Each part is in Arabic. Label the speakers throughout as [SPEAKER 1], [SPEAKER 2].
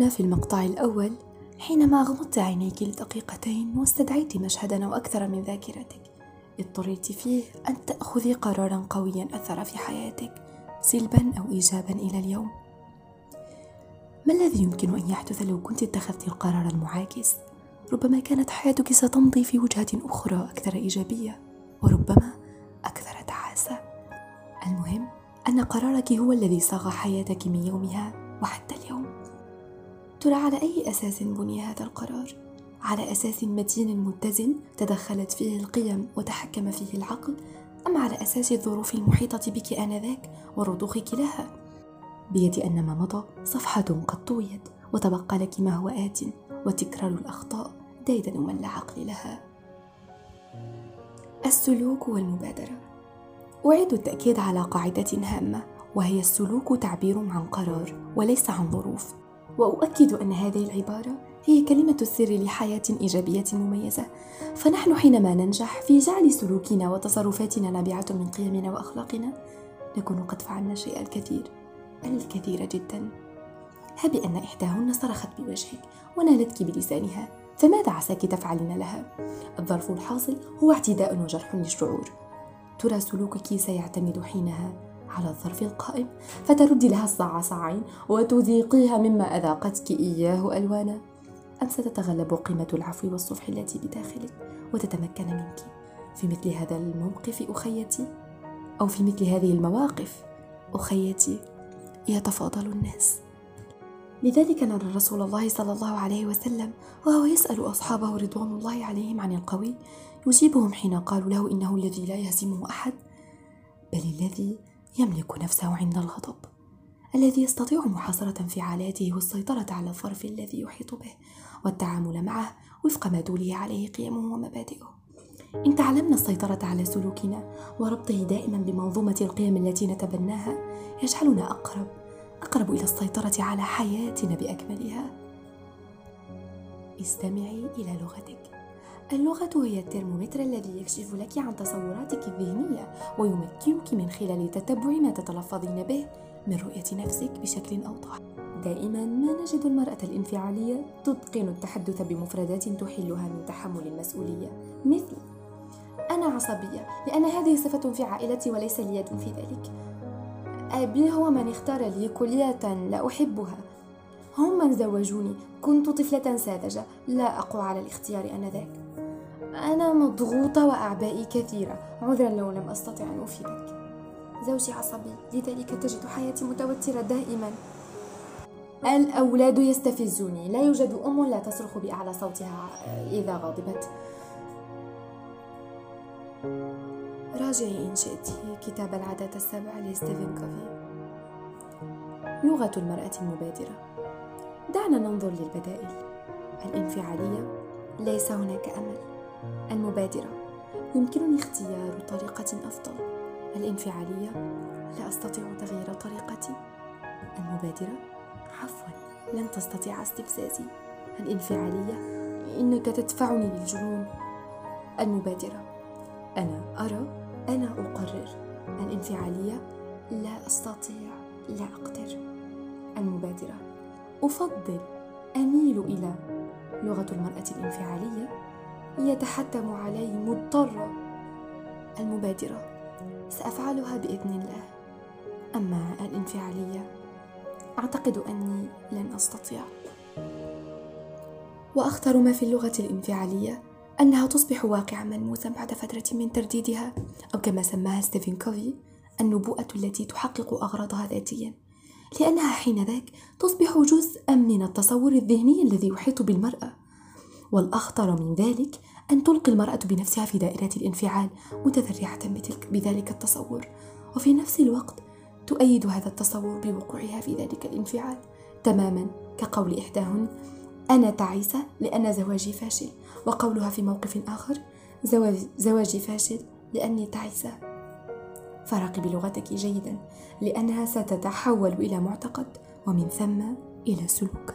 [SPEAKER 1] توقفنا في المقطع الأول حينما غمضت عينيك لدقيقتين واستدعيت مشهدا أو أكثر من ذاكرتك اضطريت فيه أن تأخذي قرارا قويا أثر في حياتك سلبا أو إيجابا إلى اليوم ما الذي يمكن أن يحدث لو كنت اتخذت القرار المعاكس؟ ربما كانت حياتك ستمضي في وجهة أخرى أكثر إيجابية وربما أكثر تعاسة المهم أن قرارك هو الذي صاغ حياتك من يومها وحتى ترى على أي أساس بني هذا القرار؟ على أساس متين متزن تدخلت فيه القيم وتحكم فيه العقل أم على أساس الظروف المحيطة بك آنذاك ورضوخك لها؟ بيد أن ما مضى صفحة قد طويت وتبقى لك ما هو آت وتكرار الأخطاء ديدن من لا عقل لها السلوك والمبادرة أعيد التأكيد على قاعدة هامة وهي السلوك تعبير عن قرار وليس عن ظروف وأؤكد أن هذه العبارة هي كلمة السر لحياة إيجابية مميزة. فنحن حينما ننجح في جعل سلوكنا وتصرفاتنا نابعة من قيمنا وأخلاقنا نكون قد فعلنا الشيء الكثير الكثير جدا. هب أن إحداهن صرخت بوجهك ونالتك بلسانها فماذا عساك تفعلين لها؟ الظرف الحاصل هو اعتداء وجرح للشعور. ترى سلوكك سيعتمد حينها. على الظرف القائم فتردي لها الصاع صاعين وتذيقيها مما أذاقتك إياه ألوانا. أم ستتغلب قيمة العفو والصفح التي بداخلك وتتمكن منك؟ في مثل هذا الموقف أخيتي؟ أو في مثل هذه المواقف أخيتي يتفاضل الناس. لذلك نرى رسول الله صلى الله عليه وسلم وهو يسأل أصحابه رضوان الله عليهم عن القوي يجيبهم حين قالوا له إنه الذي لا يهزمه أحد بل الذي يملك نفسه عند الغضب الذي يستطيع محاصرة انفعالاته والسيطرة على الظرف الذي يحيط به والتعامل معه وفق ما تولي عليه قيمه ومبادئه. إن تعلمنا السيطرة على سلوكنا وربطه دائما بمنظومة القيم التي نتبناها يجعلنا أقرب أقرب إلى السيطرة على حياتنا بأكملها. استمعي إلى لغتك. اللغة هي الترمومتر الذي يكشف لك عن تصوراتك الذهنية ويمكنك من خلال تتبع ما تتلفظين به من رؤية نفسك بشكل أوضح. دائما ما نجد المرأة الانفعالية تتقن التحدث بمفردات تحلها من تحمل المسؤولية مثل أنا عصبية لأن هذه صفة في عائلتي وليس لي يد في ذلك. أبي هو من اختار لي كلية لا أحبها. هم من زوجوني كنت طفلة ساذجة لا أقوى على الاختيار آنذاك. أنا مضغوطة وأعبائي كثيرة. عذرا لو لم أستطع أن أفيدك. زوجي عصبي لذلك تجد حياتي متوترة دائما. الأولاد يستفزوني. لا يوجد أم لا تصرخ بأعلى صوتها إذا غضبت. راجعي إن شئت. كتاب العادات السبع لستيفن كوفي. لغة المرأة المبادرة. دعنا ننظر للبدائل. الانفعالية. ليس هناك أمل. المبادرة. يمكنني اختيار طريقة أفضل. الانفعالية. لا أستطيع تغيير طريقتي. المبادرة. عفوا. لن تستطيع استفزازي. الانفعالية. إنك تدفعني للجنون. المبادرة. أنا أرى. أنا أقرر. الانفعالية. لا أستطيع. لا أقدر. المبادرة. أفضل. أميل إلى. لغة المرأة الانفعالية. يتحتم علي مضطرة المبادرة. سأفعلها بإذن الله. أما الانفعالية أعتقد أني لن أستطيع. وأخطر ما في اللغة الانفعالية أنها تصبح واقعا ملموسا بعد فترة من ترديدها أو كما سماها ستيفن كوفي النبوءة التي تحقق أغراضها ذاتيا. لأنها حينذاك تصبح جزءا من التصور الذهني الذي يحيط بالمرأة. والأخطر من ذلك أن تلقي المرأة بنفسها في دائرة الانفعال متذرعة بتلك بذلك التصور. وفي نفس الوقت تؤيد هذا التصور بوقوعها في ذلك الانفعال. تماما كقول إحداهن أنا تعيسة لأن زواجي فاشل. وقولها في موقف آخر زواجي فاشل لأني تعيسة. فراقبي لغتك جيدا لأنها ستتحول إلى معتقد ومن ثم إلى سلوك.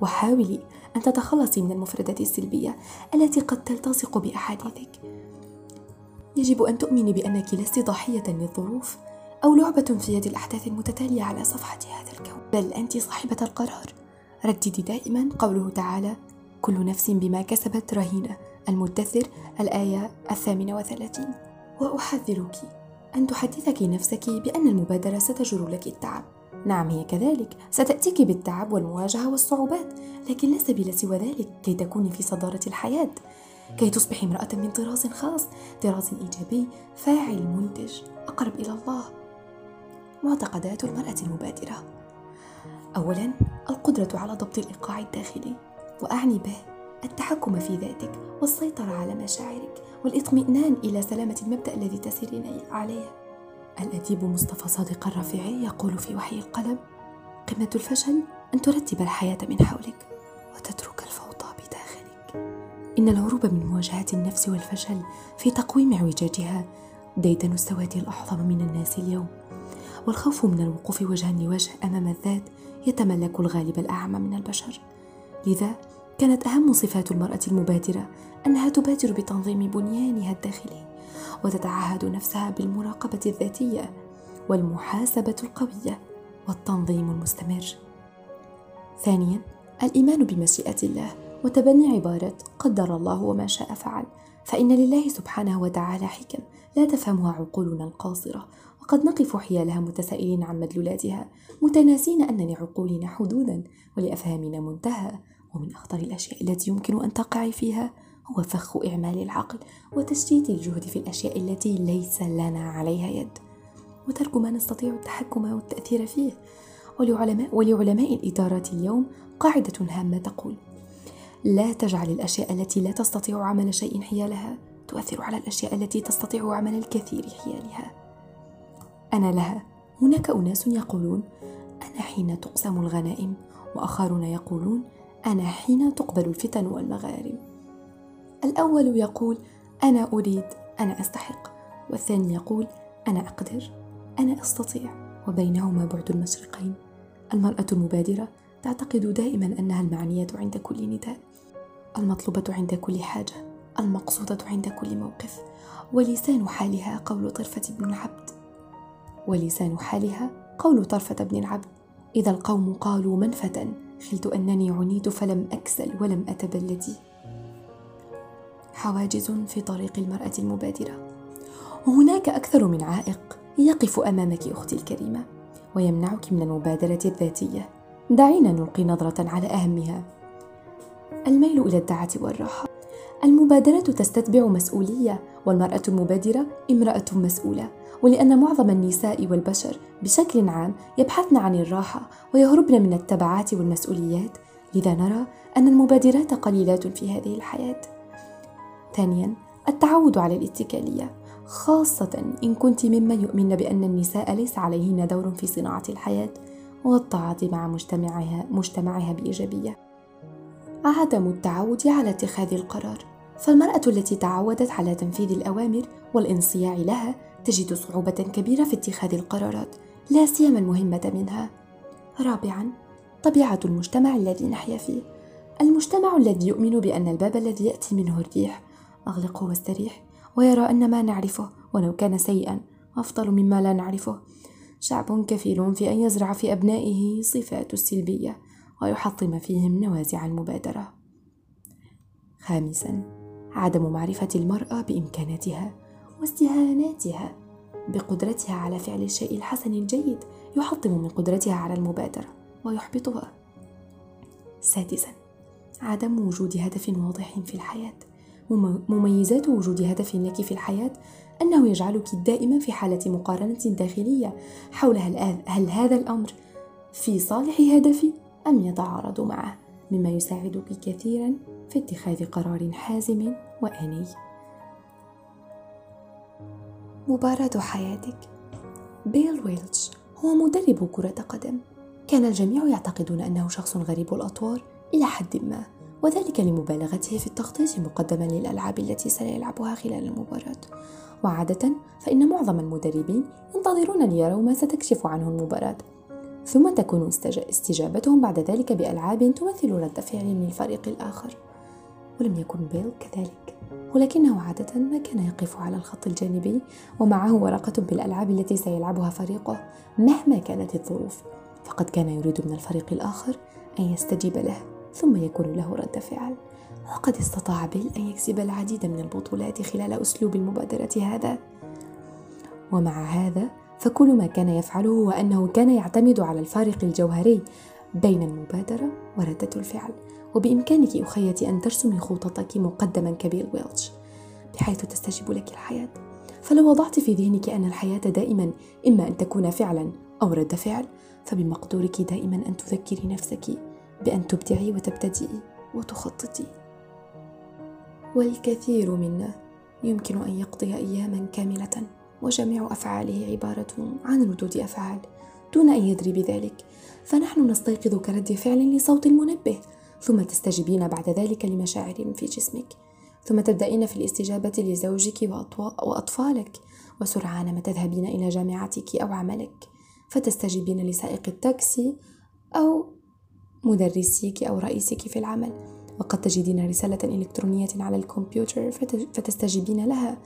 [SPEAKER 1] وحاولي أن تتخلصي من المفردات السلبية التي قد تلتصق بأحاديثك. يجب أن تؤمني بأنك لست ضحية للظروف أو لعبة في يد الأحداث المتتالية على صفحة هذا الكون. بل أنت صاحبة القرار. رددي دائما قوله تعالى كل نفس بما كسبت رهينة. المدثر الآية الثامنة وثلاثين. وأحذرك أن تحدثك نفسك بأن المبادرة ستجر لك التعب. نعم هي كذلك. ستأتيك بالتعب والمواجهة والصعوبات لكن لا سبيل سوى ذلك كي تكوني في صدارة الحياة. كي تصبحي امرأة من طراز خاص طراز إيجابي فاعل منتج أقرب إلى الله. معتقدات المرأة المبادرة. أولا القدرة على ضبط الإيقاع الداخلي. وأعني به التحكم في ذاتك والسيطرة على مشاعرك والإطمئنان إلى سلامة المبدأ الذي تسيرين عليه. الأديب مصطفى صادق الرافعي يقول في وحي القلم قمة الفشل أن ترتب الحياة من حولك وتترك الفوضى بداخلك. إن الهروب من مواجهة النفس والفشل في تقويم اعوجاجها ديدن السواد الأعظم من الناس اليوم والخوف من الوقوف وجها لوجه أمام الذات يتملك الغالب الأعمى من البشر. لذا كانت أهم صفات المرأة المبادرة أنها تبادر بتنظيم بنيانها الداخلي. وتتعهد نفسها بالمراقبة الذاتية والمحاسبة القوية والتنظيم المستمر. ثانيا الإيمان بمشيئة الله وتبني عبارة قدر الله وما شاء فعل. فإن لله سبحانه وتعالى حكم لا تفهمها عقولنا القاصرة. وقد نقف حيالها متسائلين عن مدلولاتها متناسين أن لعقولنا حدودا ولأفهامنا منتهى. ومن أخطر الأشياء التي يمكن أن تقعي فيها هو فخ إعمال العقل وتشتيت الجهد في الأشياء التي ليس لنا عليها يد. وترك ما نستطيع التحكم والتأثير فيه. ولعلماء, ولعلماء الإدارات اليوم قاعدة هامة تقول لا تجعل الأشياء التي لا تستطيع عمل شيء حيالها تؤثر على الأشياء التي تستطيع عمل الكثير حيالها. أنا لها. هناك أناس يقولون أنا حين تقسم الغنائم. وآخرون يقولون أنا حين تقبل الفتن والمغارم. الأول يقول أنا أريد أنا أستحق والثاني يقول أنا أقدر أنا أستطيع وبينهما بعد المشرقين. المرأة المبادرة تعتقد دائما أنها المعنية عند كل نداء المطلوبة عند كل حاجة المقصودة عند كل موقف ولسان حالها قول طرفة بن العبد. ولسان حالها قول طرفة بن العبد. إذا القوم قالوا من فتن خلت أنني عنيت فلم أكسل ولم أتبلدي. حواجز في طريق المرأة المبادرة. وهناك أكثر من عائق يقف أمامك أختي الكريمة ويمنعك من المبادرة الذاتية. دعينا نلقي نظرة على أهمها. الميل إلى الدعة والراحة. المبادرة تستتبع مسؤولية والمرأة المبادرة امرأة مسؤولة. ولأن معظم النساء والبشر بشكل عام يبحثن عن الراحة ويهربن من التبعات والمسؤوليات لذا نرى أن المبادرات قليلات في هذه الحياة. ثانيا التعود على الاتكالية خاصة إن كنت ممن يؤمن بأن النساء ليس عليهن دور في صناعة الحياة والتعاطي مع مجتمعها, مجتمعها بإيجابية. عدم التعود على اتخاذ القرار. فالمرأة التي تعودت على تنفيذ الأوامر والانصياع لها تجد صعوبة كبيرة في اتخاذ القرارات لا سيما المهمة منها. رابعا طبيعة المجتمع الذي نحيا فيه. المجتمع الذي يؤمن بأن الباب الذي يأتي منه الريح أغلقه واستريح ويرى أن ما نعرفه ولو كان سيئا أفضل مما لا نعرفه. شعب كفيل في أن يزرع في أبنائه صفات السلبية ويحطم فيهم نوازع المبادرة. خامسا عدم معرفة المرأة بإمكاناتها واستهاناتها بقدرتها على فعل الشيء الحسن الجيد يحطم من قدرتها على المبادرة ويحبطها. سادسا عدم وجود هدف واضح في الحياة مميزات وجود هدف لك في الحياة أنه يجعلك دائما في حالة مقارنة داخلية حول هل, هل هذا الأمر في صالح هدفي أم يتعارض معه مما يساعدك كثيرا في اتخاذ قرار حازم وآني. مباراة حياتك. بيل ويلتش هو مدرب كرة قدم. كان الجميع يعتقدون أنه شخص غريب الأطوار إلى حد ما. وذلك لمبالغته في التخطيط مقدما للألعاب التي سيلعبها خلال المباراة. وعادة فإن معظم المدربين ينتظرون ليروا ما ستكشف عنه المباراة. ثم تكون استجابتهم بعد ذلك بألعاب تمثل رد فعل من الفريق الآخر. ولم يكن بيل كذلك. ولكنه عادة ما كان يقف على الخط الجانبي ومعه ورقة بالألعاب التي سيلعبها فريقه مهما كانت الظروف. فقد كان يريد من الفريق الآخر أن يستجيب له. ثم يكون له رد فعل. وقد استطاع بيل أن يكسب العديد من البطولات خلال أسلوب المبادرة هذا. ومع هذا فكل ما كان يفعله هو أنه كان يعتمد على الفارق الجوهري بين المبادرة وردة الفعل. وبإمكانك أخيتي أن ترسمي خططك مقدما كبيل ويلتش بحيث تستجيب لك الحياة. فلو وضعت في ذهنك أن الحياة دائما إما أن تكون فعلا أو رد فعل فبمقدورك دائما أن تذكري نفسك بأن تبدعي وتبتدئي وتخططي. والكثير منا يمكن أن يقضي أياما كاملة وجميع أفعاله عبارة عن ردود أفعال دون أن يدري بذلك. فنحن نستيقظ كرد فعل لصوت المنبه ثم تستجيبين بعد ذلك لمشاعر في جسمك. ثم تبدأين في الاستجابة لزوجك وأطفالك وسرعان ما تذهبين إلى جامعتك أو عملك. فتستجيبين لسائق التاكسي أو مدرسيك أو رئيسك في العمل وقد تجدين رسالة إلكترونية على الكمبيوتر فتستجيبين لها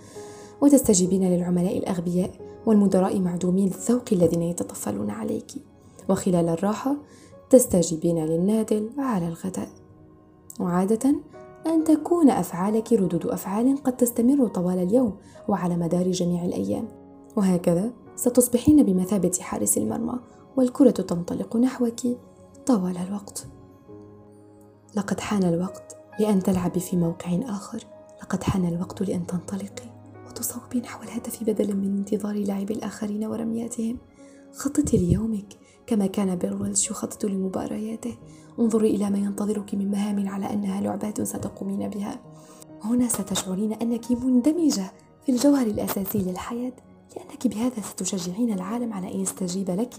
[SPEAKER 1] وتستجيبين للعملاء الأغبياء والمدراء معدومي الذوق الذين يتطفلون عليك. وخلال الراحة تستجيبين للنادل على الغداء. وعادة أن تكون أفعالك ردود أفعال قد تستمر طوال اليوم وعلى مدار جميع الأيام. وهكذا ستصبحين بمثابة حارس المرمى والكرة تنطلق نحوك. طوال الوقت. لقد حان الوقت لأن تلعبي في موقع آخر. لقد حان الوقت لأن تنطلقي وتصوبي نحو الهدف بدلا من انتظار لعب الآخرين ورمياتهم خططي ليومك كما كان بيل يخطط لمبارياته. انظري إلى ما ينتظرك من مهام على أنها لعبات ستقومين بها. هنا ستشعرين أنك مندمجة في الجوهر الأساسي للحياة لأنك بهذا ستشجعين العالم على أن يستجيب لك.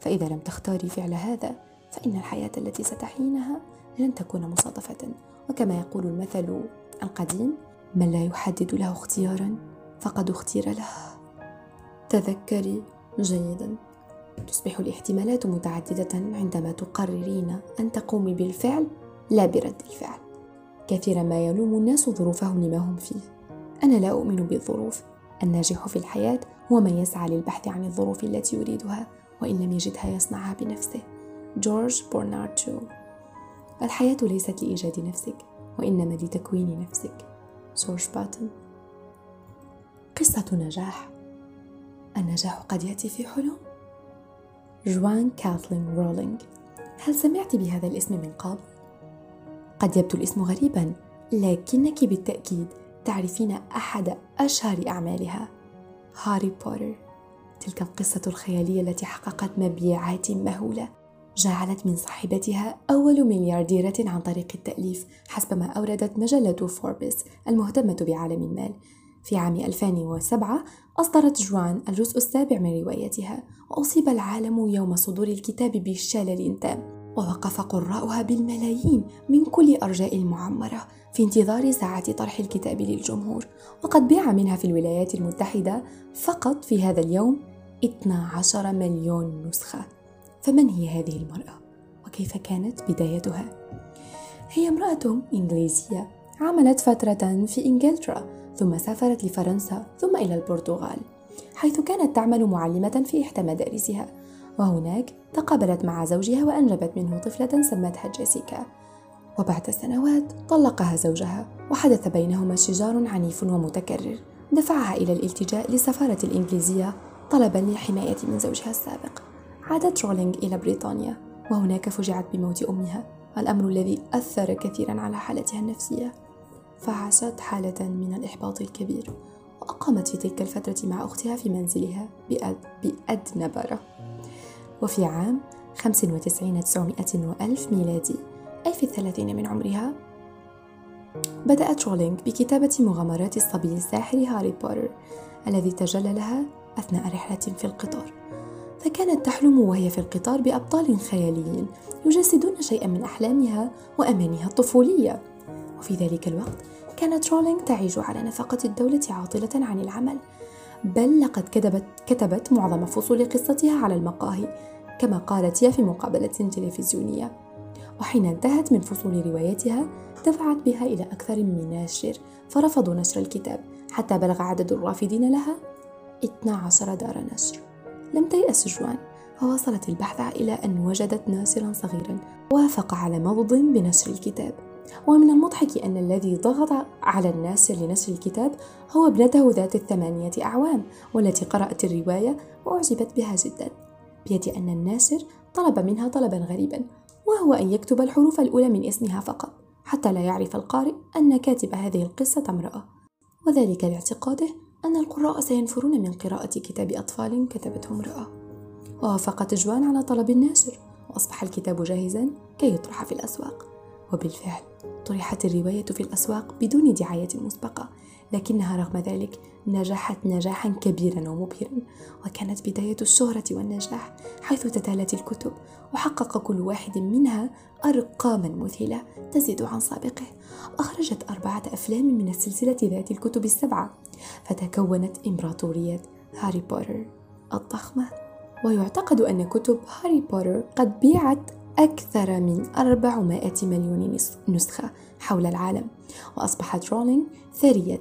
[SPEAKER 1] فإذا لم تختاري فعل هذا فإن الحياة التي ستحينها لن تكون مصادفة. وكما يقول المثل القديم من لا يحدد له اختيارا فقد اختير له تذكري جيدا. تصبح الاحتمالات متعددة عندما تقررين أن تقومي بالفعل لا برد الفعل. كثيرا ما يلوم الناس ظروفهم لما هم فيه. أنا لا أؤمن بالظروف. الناجح في الحياة هو من يسعى للبحث عن الظروف التي يريدها وإن لم يجدها يصنعها بنفسه. جورج برنارد شو الحياة ليست لإيجاد نفسك وإنما لتكوين نفسك. جورج باتن. قصة نجاح. النجاح قد يأتي في حلم. جوان كاثلين رولينج هل سمعت بهذا الاسم من قبل؟ قد يبدو الاسم غريبا لكنك بالتأكيد تعرفين أحد أشهر أعمالها. هاري بوتر. تلك القصة الخيالية التي حققت مبيعات مهولة. جعلت من صاحبتها أول مليارديرة عن طريق التأليف حسب ما أوردت مجلة فوربس المهتمة بعالم المال. في عام 2007 أصدرت جوان الجزء السابع من روايتها وأصيب العالم يوم صدور الكتاب بالشلل تام. ووقف قراؤها بالملايين من كل أرجاء المعمرة في انتظار ساعة طرح الكتاب للجمهور. وقد بيع منها في الولايات المتحدة فقط في هذا اليوم 12 مليون نسخة. فمن هي هذه المرأة؟ وكيف كانت بدايتها؟ هي امرأة إنجليزية عملت فترة في إنجلترا ثم سافرت لفرنسا ثم إلى البرتغال حيث كانت تعمل معلمة في إحدى مدارسها وهناك تقابلت مع زوجها وأنجبت منه طفلة سمتها جيسيكا وبعد سنوات طلقها زوجها وحدث بينهما شجار عنيف ومتكرر دفعها إلى الالتجاء للسفارة الإنجليزية طلبا للحماية من زوجها السابق عادت رولينج إلى بريطانيا وهناك فجعت بموت أمها الأمر الذي أثر كثيرا على حالتها النفسية. فعاشت حالة من الإحباط الكبير وأقامت في تلك الفترة مع أختها في منزلها بأدنبرة. وفي عام 95 900 وألف ميلادي أي في الثلاثين من عمرها بدأت رولينج بكتابة مغامرات الصبي الساحر هاري بوتر الذي تجلى لها أثناء رحلة في القطار. فكانت تحلم وهي في القطار بأبطال خياليين يجسدون شيئا من أحلامها وأمانيها الطفولية. وفي ذلك الوقت كانت رولينج تعيش على نفقة الدولة عاطلة عن العمل بل لقد كتبت, كتبت معظم فصول قصتها على المقاهي كما قالت هي في مقابلة تلفزيونية. وحين انتهت من فصول روايتها دفعت بها إلى أكثر من ناشر فرفضوا نشر الكتاب حتى بلغ عدد الرافضين لها 12 دار نشر. لم تيأس جوان وواصلت البحث إلى أن وجدت ناشرا صغيرا وافق على مضض بنشر الكتاب. ومن المضحك أن الذي ضغط على الناشر لنشر الكتاب هو ابنته ذات الثمانية أعوام والتي قرأت الرواية وأعجبت بها جدا. بيد أن الناشر طلب منها طلبا غريبا وهو أن يكتب الحروف الأولى من اسمها فقط حتى لا يعرف القارئ أن كاتب هذه القصة امرأة. وذلك لاعتقاده أن القراء سينفرون من قراءة كتاب أطفال كتبته امرأة. ووافقت جوان على طلب الناشر وأصبح الكتاب جاهزا كي يطرح في الأسواق. وبالفعل طرحت الرواية في الأسواق بدون دعاية مسبقة لكنها رغم ذلك نجحت نجاحا كبيرا ومبهرا وكانت بداية الشهرة والنجاح حيث تتالت الكتب وحقق كل واحد منها أرقاما مذهلة تزيد عن سابقه. أخرجت أربعة أفلام من السلسلة ذات الكتب السبعة. فتكونت إمبراطورية هاري بوتر الضخمة. ويعتقد أن كتب هاري بوتر قد بيعت أكثر من 400 مليون نسخة حول العالم. وأصبحت رولينج ثرية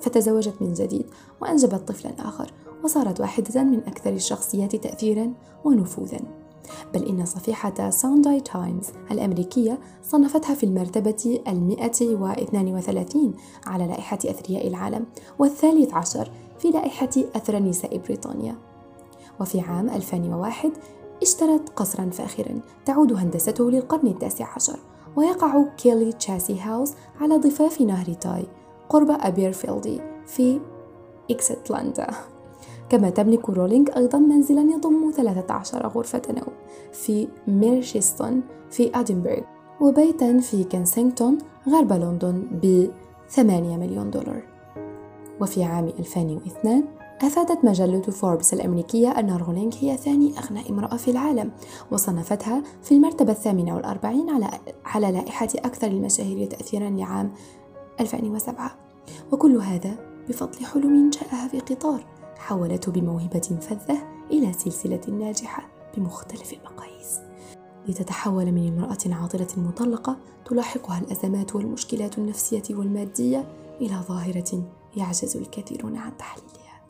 [SPEAKER 1] فتزوجت من جديد وأنجبت طفلا آخر وصارت واحدة من أكثر الشخصيات تأثيرا ونفوذا. بل إن صحيفة سانداي تايمز الأمريكية صنفتها في المرتبة المئة واثنان وثلاثين على لائحة أثرياء العالم والثالث عشر في لائحة أثرى نساء بريطانيا. وفي عام 2001 اشترت قصرا فاخرا تعود هندسته للقرن التاسع عشر ويقع كيلي تشاسي هاوس على ضفاف نهر تاي قرب أبيرفيلدي في اسكتلندا كما تملك رولينج أيضا منزلا يضم 13 غرفة نوم في ميرشيستون في أدنبرغ وبيتا في كنسينغتون غرب لندن ب 8 مليون دولار. وفي عام 2002 أفادت مجلة فوربس الأمريكية أن رولينج هي ثاني أغنى امرأة في العالم وصنفتها في المرتبة الثامنة والأربعين على, على لائحة أكثر المشاهير تأثيرا لعام 2007 وكل هذا بفضل حلم جاءها في قطار. حولته بموهبة فذة إلى سلسلة ناجحة بمختلف المقاييس. لتتحول من امرأة عاطلة مطلقة تلاحقها الأزمات والمشكلات النفسية والمادية إلى ظاهرة يعجز الكثيرون عن تحليلها.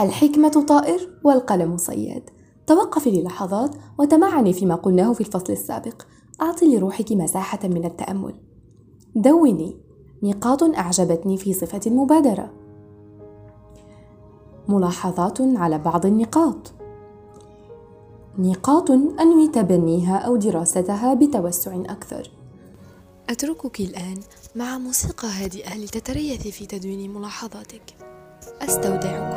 [SPEAKER 1] الحكمة طائر والقلم صياد. توقفي للحظات وتمعني فيما قلناه في الفصل السابق. أعطي لروحك مساحة من التأمل. دوني. نقاط أعجبتني في صفة المبادرة ملاحظات على بعض النقاط. نقاط أنوي تبنيها أو دراستها بتوسع أكثر. أتركك الآن مع موسيقى هادئة لتتريثي في تدوين ملاحظاتك. أستودعكن